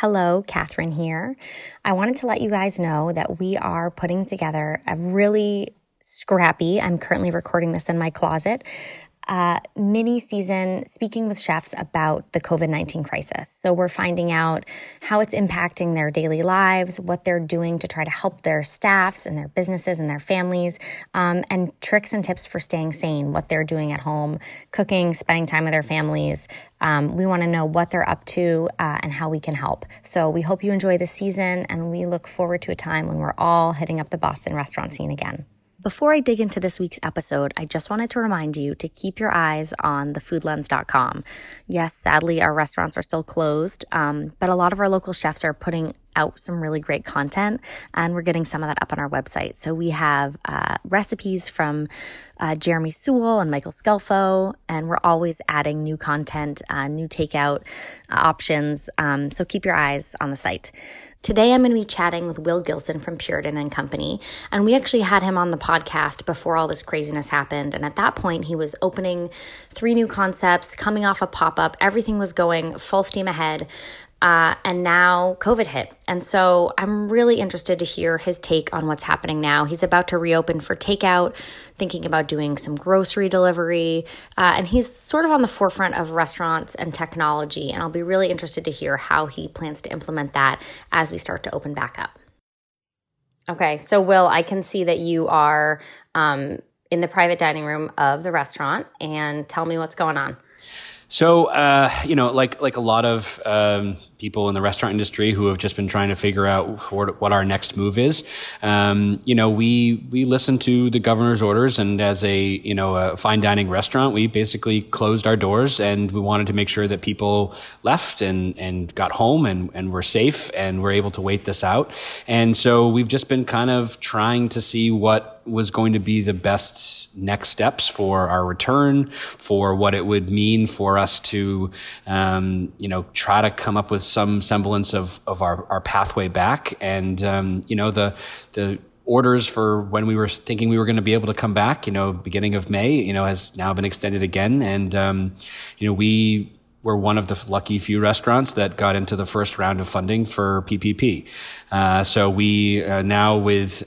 Hello, Catherine here. I wanted to let you guys know that we are putting together a really scrappy, I'm currently recording this in my closet, uh, mini season speaking with chefs about the COVID 19 crisis. So we're finding out how it's impacting their daily lives, what they're doing to try to help their staffs and their businesses and their families, um, and tricks and tips for staying sane, what they're doing at home, cooking, spending time with their families. Um, we want to know what they're up to uh, and how we can help. So we hope you enjoy the season, and we look forward to a time when we're all hitting up the Boston restaurant scene again. Before I dig into this week's episode, I just wanted to remind you to keep your eyes on thefoodlens.com. Yes, sadly, our restaurants are still closed, um, but a lot of our local chefs are putting out some really great content, and we're getting some of that up on our website. So we have uh, recipes from uh, Jeremy Sewall and Michael Scelfo, and we're always adding new content, uh, new takeout uh, options. Um, so keep your eyes on the site. Today, I'm going to be chatting with Will Gilson from Puritan and Company. And we actually had him on the podcast before all this craziness happened. And at that point, he was opening three new concepts, coming off a pop up. Everything was going full steam ahead. Uh, and now COVID hit. And so I'm really interested to hear his take on what's happening now. He's about to reopen for takeout, thinking about doing some grocery delivery. Uh, and he's sort of on the forefront of restaurants and technology. And I'll be really interested to hear how he plans to implement that as we start to open back up. Okay, so Will, I can see that you are um, in the private dining room of the restaurant. And tell me what's going on. So, uh, you know, like like a lot of um, people in the restaurant industry who have just been trying to figure out what our next move is, um, you know, we we listened to the governor's orders, and as a you know a fine dining restaurant, we basically closed our doors, and we wanted to make sure that people left and and got home and and were safe and were able to wait this out. And so we've just been kind of trying to see what was going to be the best next steps for our return, for what it would mean for us to, um, you know, try to come up with some semblance of, of our, our pathway back. And, um, you know, the, the, orders for when we were thinking we were going to be able to come back, you know, beginning of May, you know, has now been extended again. And, um, you know, we were one of the lucky few restaurants that got into the first round of funding for PPP. Uh, so we uh, now with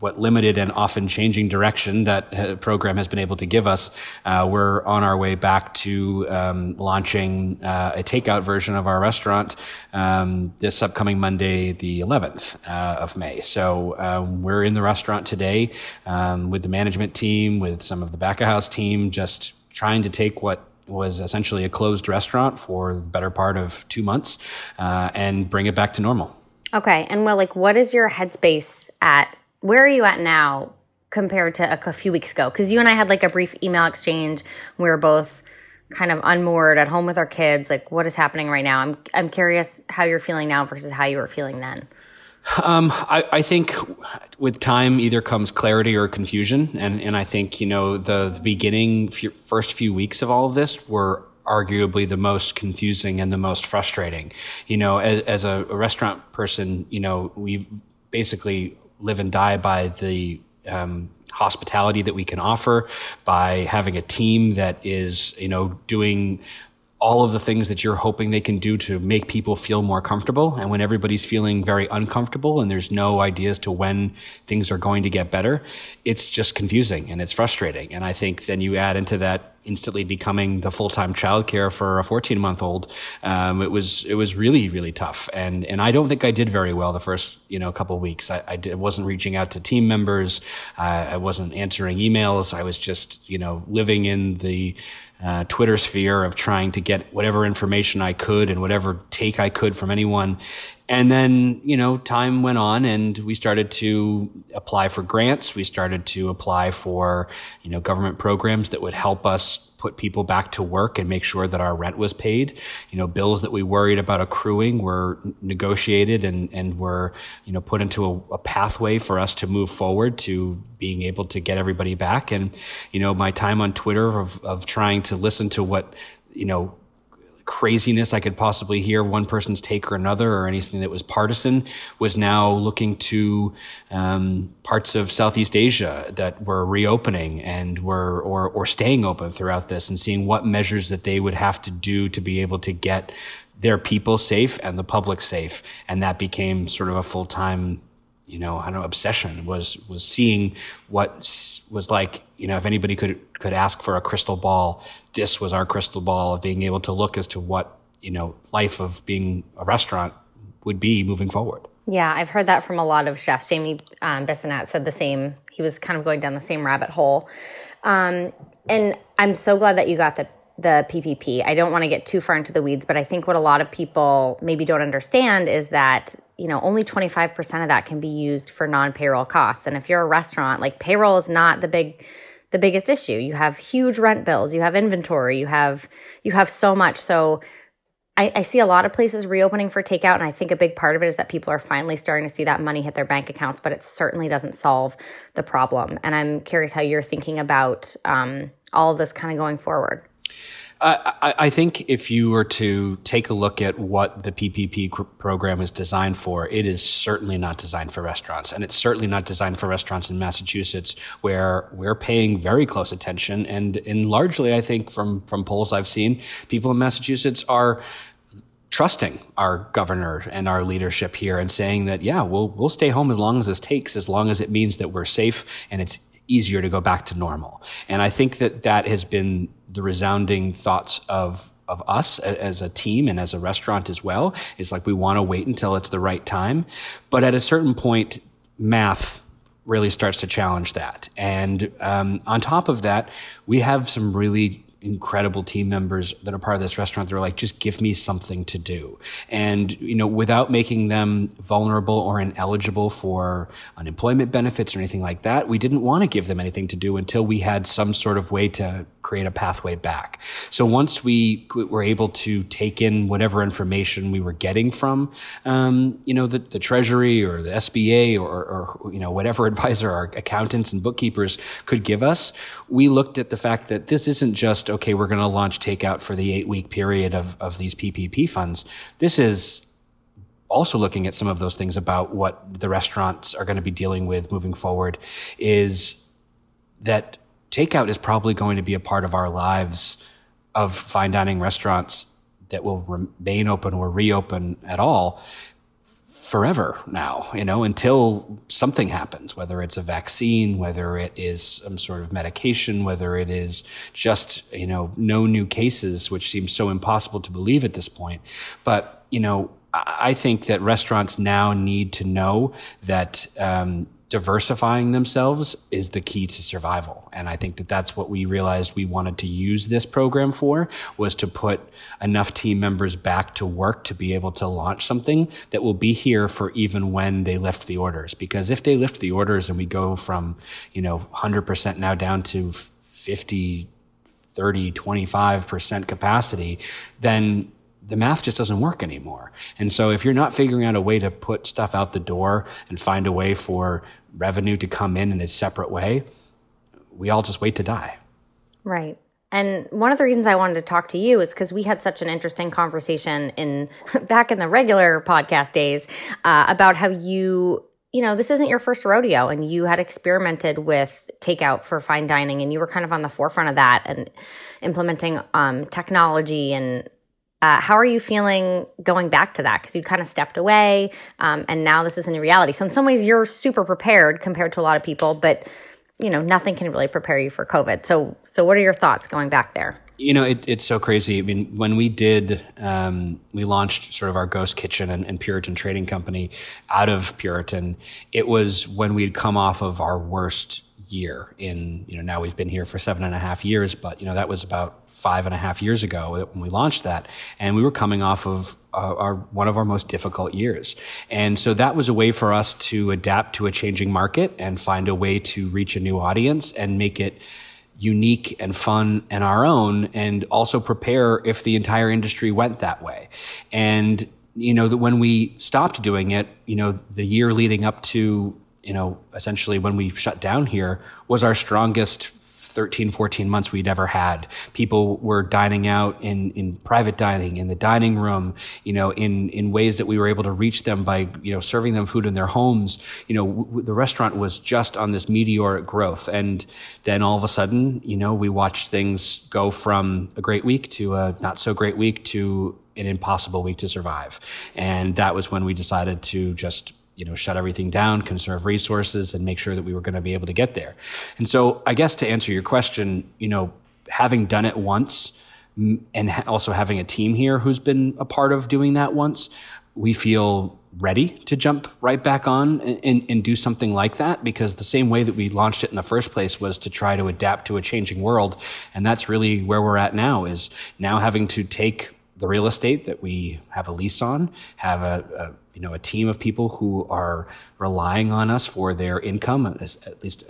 what limited and often changing direction that uh, program has been able to give us, uh, we're on our way back to um, launching uh, a takeout version of our restaurant um, this upcoming Monday, the 11th uh, of May. So um, we're in the restaurant today um, with the management team, with some of the back of house team, just trying to take what was essentially a closed restaurant for the better part of two months uh, and bring it back to normal. Okay. And well, like, what is your headspace at where are you at now compared to a, few weeks ago? Because you and I had like a brief email exchange. We were both kind of unmoored at home with our kids. Like, what is happening right now? I'm I'm curious how you're feeling now versus how you were feeling then. Um, I, I, think with time either comes clarity or confusion, and and I think you know the, the beginning first few weeks of all of this were arguably the most confusing and the most frustrating. You know, as, as a, a restaurant person, you know we basically live and die by the um, hospitality that we can offer, by having a team that is, you know, doing all of the things that you're hoping they can do to make people feel more comfortable. And when everybody's feeling very uncomfortable and there's no ideas to when things are going to get better, it's just confusing and it's frustrating. And I think then you add into that instantly becoming the full-time childcare for a 14 month old. Um, it was, it was really, really tough. And, and I don't think I did very well the first, you know, couple weeks. I, I wasn't reaching out to team members. I wasn't answering emails. I was just, you know, living in the, uh, Twitter sphere of trying to get whatever information I could and whatever take I could from anyone. And then, you know, time went on and we started to apply for grants. We started to apply for, you know, government programs that would help us put people back to work and make sure that our rent was paid. You know, bills that we worried about accruing were negotiated and, and were, you know, put into a, a pathway for us to move forward to being able to get everybody back. And, you know, my time on Twitter of, of trying to listen to what, you know, craziness I could possibly hear one person's take or another or anything that was partisan was now looking to um, parts of Southeast Asia that were reopening and were or or staying open throughout this and seeing what measures that they would have to do to be able to get their people safe and the public safe. And that became sort of a full time, you know, I don't know, obsession was, was seeing what was like, you know, if anybody could, could ask for a crystal ball, this was our crystal ball of being able to look as to what, you know, life of being a restaurant would be moving forward. Yeah, I've heard that from a lot of chefs. Jamie um, Bissonnette said the same. He was kind of going down the same rabbit hole. Um, and I'm so glad that you got the the PPP. I don't want to get too far into the weeds, but I think what a lot of people maybe don't understand is that, you know, only 25% of that can be used for non-payroll costs. And if you're a restaurant, like payroll is not the big the biggest issue. You have huge rent bills, you have inventory, you have you have so much. So I, I, see a lot of places reopening for takeout, and I think a big part of it is that people are finally starting to see that money hit their bank accounts, but it certainly doesn't solve the problem. And I'm curious how you're thinking about um, all this kind of going forward. I, I, think if you were to take a look at what the PPP program is designed for, it is certainly not designed for restaurants. And it's certainly not designed for restaurants in Massachusetts where we're paying very close attention. And, and largely, I think from, from polls I've seen, people in Massachusetts are trusting our governor and our leadership here and saying that, yeah, we'll, we'll stay home as long as this takes, as long as it means that we're safe and it's easier to go back to normal. And I think that that has been the resounding thoughts of of us as a team and as a restaurant as well. Is like we want to wait until it's the right time. But at a certain point math really starts to challenge that. And um, on top of that we have some really incredible team members that are part of this restaurant they're like just give me something to do. And you know without making them vulnerable or ineligible for unemployment benefits or anything like that we didn't want to give them anything to do until we had some sort of way to create a pathway back. So once we were able to take in whatever information we were getting from, um, you know, the, the, Treasury or the SBA or, or, you know, whatever advisor our accountants and bookkeepers could give us, we looked at the fact that this isn't just, okay, we're going to launch takeout for the eight week period of, of these PPP funds. This is also looking at some of those things about what the restaurants are going to be dealing with moving forward is that takeout is probably going to be a part of our lives of fine dining restaurants that will remain open or reopen at all forever now, you know, until something happens, whether it's a vaccine, whether it is some sort of medication, whether it is just, you know, no new cases, which seems so impossible to believe at this point. But, you know, I think that restaurants now need to know that um, diversifying themselves is the key to survival. And i think that that's what we realized we wanted to use this program for was to put enough team members back to work to be able to launch something that will be here for even when they lift the orders. Because if they lift the orders and we go from you know 100% now down to 50 30 25% capacity then the math just doesn't work anymore. And so if you're not figuring out a way to put stuff out the door and find a way for revenue to come in in a separate way, we all just wait to die. Right. And one of the reasons I wanted to talk to you is because we had such an interesting conversation in back in the regular podcast days uh, about how you you know, this isn't your first rodeo and you had experimented with takeout for fine dining and you were kind of on the forefront of that and implementing um, technology and uh, how are you feeling going back to that? Because you kind of stepped away, um, and now this is a new reality. So in some ways, you're super prepared compared to a lot of people, but you know nothing can really prepare you for COVID. So so what are your thoughts going back there? You know, it, it's so crazy. I mean, when we did, um, we launched sort of our Ghost Kitchen and, and, Puritan Trading Company out of Puritan. It was when we'd come off of our worst year in you know now we've been here for seven and a half years but you know that was about five and a half years ago when we launched that and we were coming off of uh, our one of our most difficult years and so that was a way for us to adapt to a changing market and find a way to reach a new audience and make it unique and fun and our own and also prepare if the entire industry went that way. And you know that when we stopped doing it you know the year leading up to you know, essentially when we shut down here was our strongest 13, 14 months we'd ever had. People were dining out in, in private dining, in the dining room, you know, in, in ways that we were able to reach them by, you know, serving them food in their homes. You know, w- the restaurant was just on this meteoric growth. And then all of a sudden, you know, we watched things go from a great week to a not so great week to an impossible week to survive. And that was when we decided to just you know, shut everything down, conserve resources, and make sure that we were going to be able to get there. And so, I guess to answer your question, you know, having done it once and also having a team here who's been a part of doing that once, we feel ready to jump right back on and, and, and, do something like that because the same way that we launched it in the first place was to try to adapt to a changing world. And that's really where we're at now is now having to take the real estate that we have a lease on, have a, a you know a team of people who are relying on us for their income, at least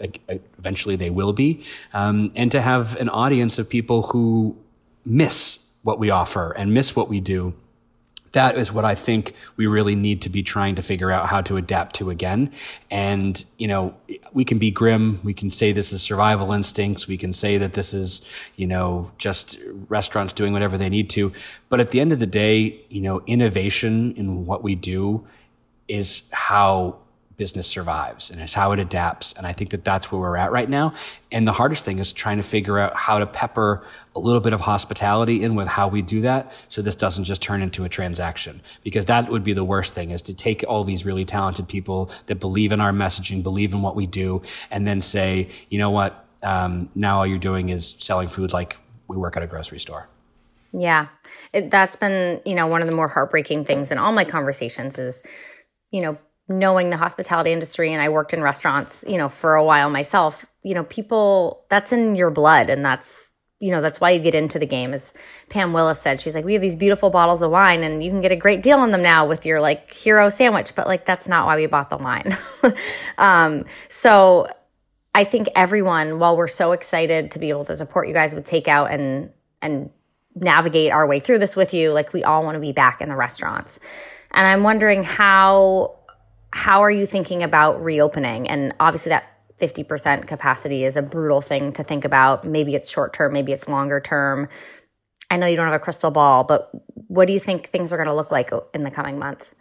eventually they will be, um, and to have an audience of people who miss what we offer and miss what we do that is what I think we really need to be trying to figure out how to adapt to again. And, you know, we can be grim. We can say this is survival instincts. We can say that this is, you know, just restaurants doing whatever they need to. But at the end of the day, you know, innovation in what we do is how business survives and it's how it adapts. And I think that that's where we're at right now. And the hardest thing is trying to figure out how to pepper a little bit of hospitality in with how we do that. So this doesn't just turn into a transaction because that would be the worst thing is to take all these really talented people that believe in our messaging, believe in what we do, and then say, you know what? Um, now all you're doing is selling food like we work at a grocery store. Yeah, it, that's been you know one of the more heartbreaking things in all my conversations is you know knowing the hospitality industry and I worked in restaurants, you know, for a while myself, you know, people that's in your blood and that's you know, that's why you get into the game. As Pam Willis said, she's like, we have these beautiful bottles of wine and you can get a great deal on them now with your like hero sandwich, but like that's not why we bought the wine. um, so I think everyone, while we're so excited to be able to support you guys with takeout and and navigate our way through this with you, like we all want to be back in the restaurants. And I'm wondering how how are you thinking about reopening? And obviously, that 50% capacity is a brutal thing to think about. Maybe it's short term, maybe it's longer term. I know you don't have a crystal ball, but what do you think things are going to look like in the coming months?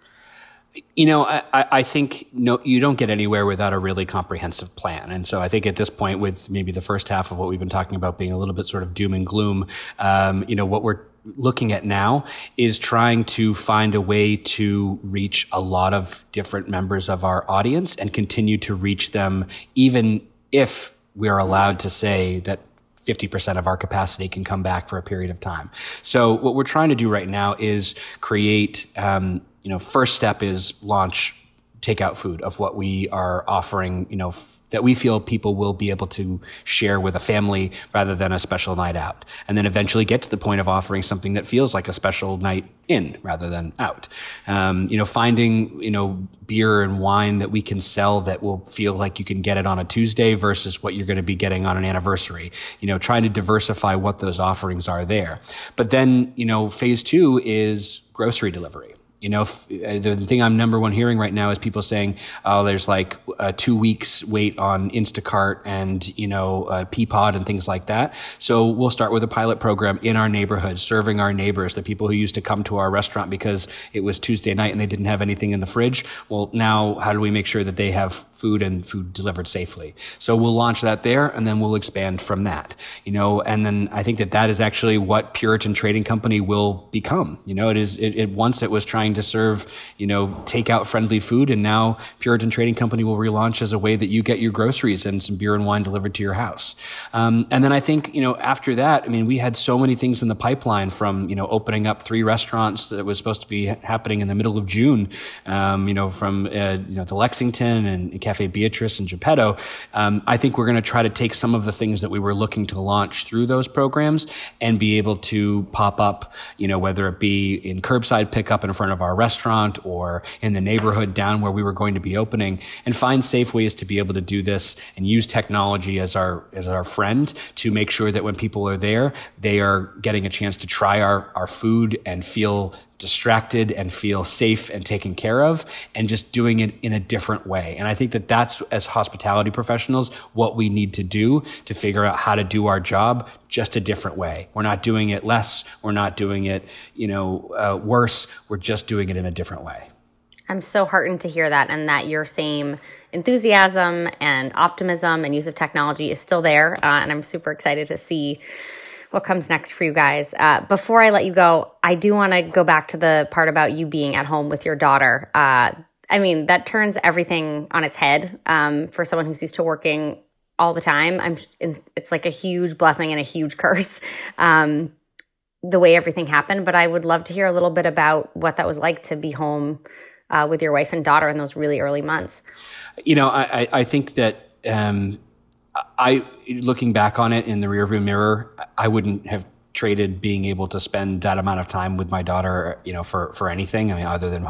You know, I, I think no, you don't get anywhere without a really comprehensive plan. And so I think at this point, with maybe the first half of what we've been talking about being a little bit sort of doom and gloom, um, you know, what we're looking at now is trying to find a way to reach a lot of different members of our audience and continue to reach them, even if we're allowed to say that 50% of our capacity can come back for a period of time. So what we're trying to do right now is create, um, you know, first step is launch takeout food of what we are offering, you know, that we feel people will be able to share with a family rather than a special night out. And then eventually get to the point of offering something that feels like a special night in rather than out. Um, you know, finding, you know, beer and wine that we can sell that will feel like you can get it on a Tuesday versus what you're going to be getting on an anniversary. You know, trying to diversify what those offerings are there. But then, you know, phase two is grocery delivery you know, if, uh, the thing I'm number one hearing right now is people saying, "Oh, there's like uh, two weeks wait on Instacart and you know uh, Peapod and things like that." So we'll start with a pilot program in our neighborhood, serving our neighbors, the people who used to come to our restaurant because it was Tuesday night and they didn't have anything in the fridge. Well, now how do we make sure that they have food and food delivered safely? So we'll launch that there, and then we'll expand from that. You know, and then I think that that is actually what Puritan Trading Company will become. You know, it is it, it once it was trying to serve, you know, takeout friendly food. And now Puritan Trading Company will relaunch as a way that you get your groceries and some beer and wine delivered to your house. Um, and then I think, you know, after that, I mean, we had so many things in the pipeline from, you know, opening up three restaurants that was supposed to be happening in the middle of June, um, you know, from, uh, you know, the Lexington and Cafe Beatrice and Geppetto. Um, I think we're going to try to take some of the things that we were looking to launch through those programs and be able to pop up, you know, whether it be in curbside pickup in front of our restaurant or in the neighborhood down where we were going to be opening and find safe ways to be able to do this and use technology as our, as our friend to make sure that when people are there, they are getting a chance to try our, our food and feel distracted and feel safe and taken care of and just doing it in a different way. And I think that that's as hospitality professionals, what we need to do to figure out how to do our job just a different way. We're not doing it less. We're not doing it, you know, uh, worse. We're just doing it in a different way. I'm so heartened to hear that and that your same enthusiasm and optimism and use of technology is still there. Uh, and I'm super excited to see what comes next for you guys. Uh, before I let you go, I do want to go back to the part about you being at home with your daughter. Uh, I mean, that turns everything on its head um, for someone who's used to working all the time. I'm. It's like a huge blessing and a huge curse. Um, the way everything happened, but I would love to hear a little bit about what that was like to be home uh, with your wife and daughter in those really early months. You know, I, I think that um, I, looking back on it in the rearview mirror, I wouldn't have traded being able to spend that amount of time with my daughter, you know, for, for anything. I mean, other than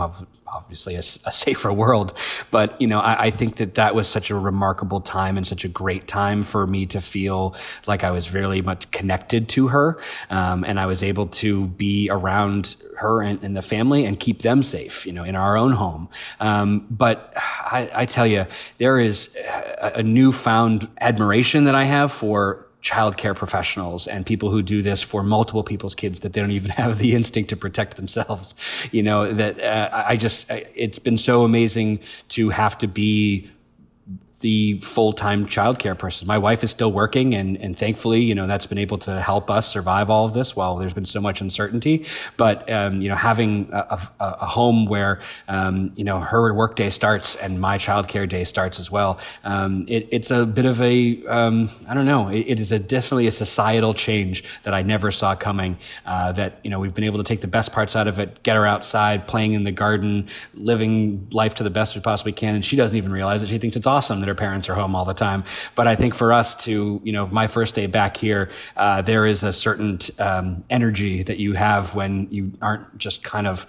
obviously a, a, safer world. But, you know, I, I, think that that was such a remarkable time and such a great time for me to feel like I was very much connected to her. Um, and I was able to be around her and, and, the family and keep them safe, you know, in our own home. Um, but I, I, tell you, there is a, a newfound admiration that I have for childcare professionals and people who do this for multiple people's kids that they don't even have the instinct to protect themselves. You know, that uh, I just, it's been so amazing to have to be the full-time childcare person. My wife is still working and, and thankfully, you know, that's been able to help us survive all of this while there's been so much uncertainty. But, um, you know, having a, a, a home where, um, you know, her workday starts and my childcare day starts as well. Um, it, it's a bit of a, um, I don't know, it, it is a definitely a societal change that I never saw coming, uh, that, you know, we've been able to take the best parts out of it, get her outside, playing in the garden, living life to the best we possibly can. And she doesn't even realize it. She thinks it's awesome that her parents are home all the time. But I think for us to, you know, my first day back here, uh, there is a certain um, energy that you have when you aren't just kind of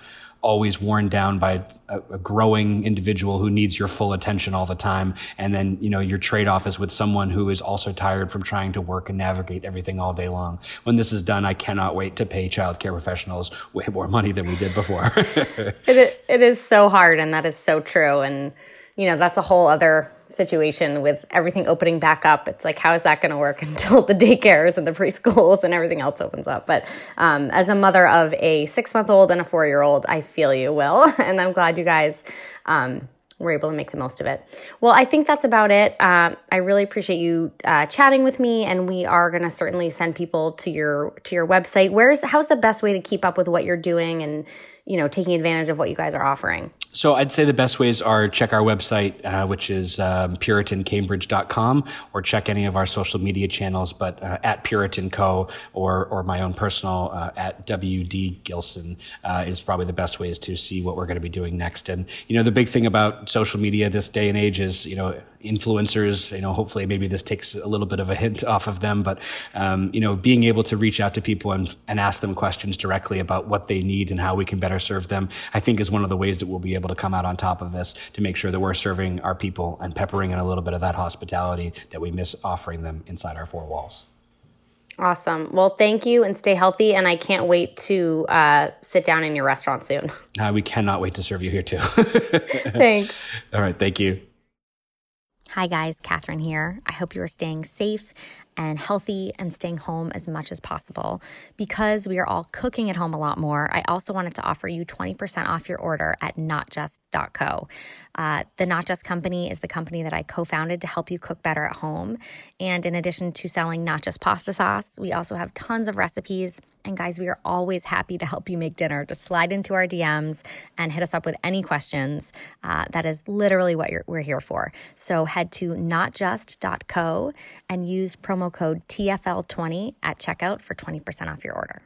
always worn down by a, a, growing individual who needs your full attention all the time. And then, you know, your trade off is with someone who is also tired from trying to work and navigate everything all day long. When this is done, I cannot wait to pay childcare professionals way more money than we did before. it, it is so hard. And that is so true. And, you know, that's a whole other situation with everything opening back up. It's like, how is that going to work until the daycares and the preschools and everything else opens up? But um, as a mother of a six month old and a four year old, I feel you, Will. And I'm glad you guys. Um, were able to make the most of it. Well, I think that's about it. Um, I really appreciate you uh, chatting with me, and we are going to certainly send people to your to your website. Where's how's the best way to keep up with what you're doing and you know taking advantage of what you guys are offering? So I'd say the best ways are check our website, uh, which is um, puritancambridge.com, or check any of our social media channels, but uh, at Puritan Co. or or my own personal uh, at WD Gilson uh, is probably the best ways to see what we're going to be doing next. And you know, the big thing about social media this day and age is you know influencers. You know, hopefully maybe this takes a little bit of a hint off of them, but um, you know, being able to reach out to people and and ask them questions directly about what they need and how we can better serve them, I think is one of the ways that we'll be able to come out on top of this to make sure that we're serving our people and peppering in a little bit of that hospitality that we miss offering them inside our four walls. Awesome. Well, thank you and stay healthy. And I can't wait to uh, sit down in your restaurant soon. Uh, we cannot wait to serve you here too. Thanks. All right. Thank you. Hi, guys. Catherine here. I hope you are staying safe and healthy and staying home as much as possible. Because we are all cooking at home a lot more, I also wanted to offer you 20% off your order at notjust.co. Uh, the Not Just Company is the company that I co founded to help you cook better at home. And in addition to selling not just pasta sauce, we also have tons of recipes. And guys, we are always happy to help you make dinner. Just slide into our DMs and hit us up with any questions. Uh, that is literally what we're here for. So head to notjust.co and use promo code TFL20 at checkout for 20% off your order.